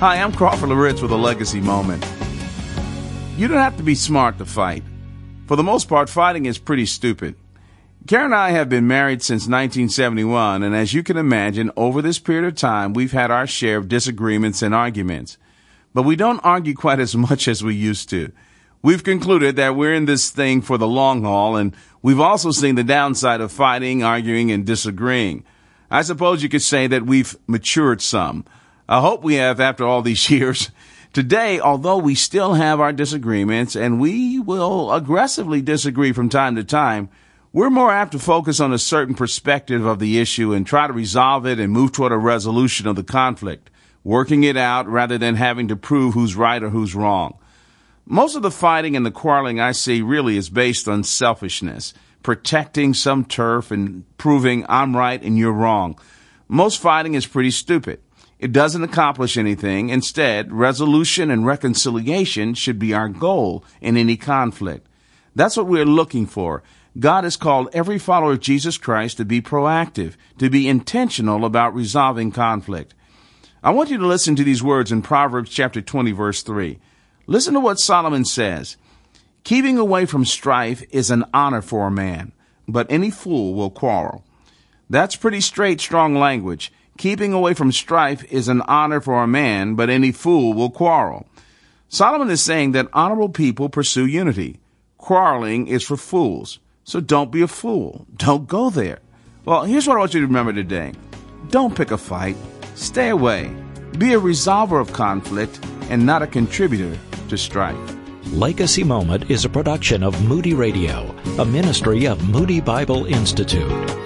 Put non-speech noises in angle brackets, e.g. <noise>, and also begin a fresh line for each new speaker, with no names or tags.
Hi, I'm Crawford Loritts with a legacy moment. You don't have to be smart to fight. For the most part, fighting is pretty stupid. Karen and I have been married since 1971, and as you can imagine, over this period of time, we've had our share of disagreements and arguments. But we don't argue quite as much as we used to. We've concluded that we're in this thing for the long haul, and we've also seen the downside of fighting, arguing, and disagreeing. I suppose you could say that we've matured some. I hope we have after all these <laughs> years. Today, although we still have our disagreements and we will aggressively disagree from time to time, we're more apt to focus on a certain perspective of the issue and try to resolve it and move toward a resolution of the conflict, working it out rather than having to prove who's right or who's wrong. Most of the fighting and the quarreling I see really is based on selfishness, protecting some turf and proving I'm right and you're wrong. Most fighting is pretty stupid. It doesn't accomplish anything. Instead, resolution and reconciliation should be our goal in any conflict. That's what we're looking for. God has called every follower of Jesus Christ to be proactive, to be intentional about resolving conflict. I want you to listen to these words in Proverbs chapter 20 verse 3. Listen to what Solomon says. Keeping away from strife is an honor for a man, but any fool will quarrel. That's pretty straight, strong language. Keeping away from strife is an honor for a man, but any fool will quarrel. Solomon is saying that honorable people pursue unity. Quarreling is for fools. So don't be a fool. Don't go there. Well, here's what I want you to remember today. Don't pick a fight. Stay away. Be a resolver of conflict and not a contributor to strife.
Legacy Moment is a production of Moody Radio, a ministry of Moody Bible Institute.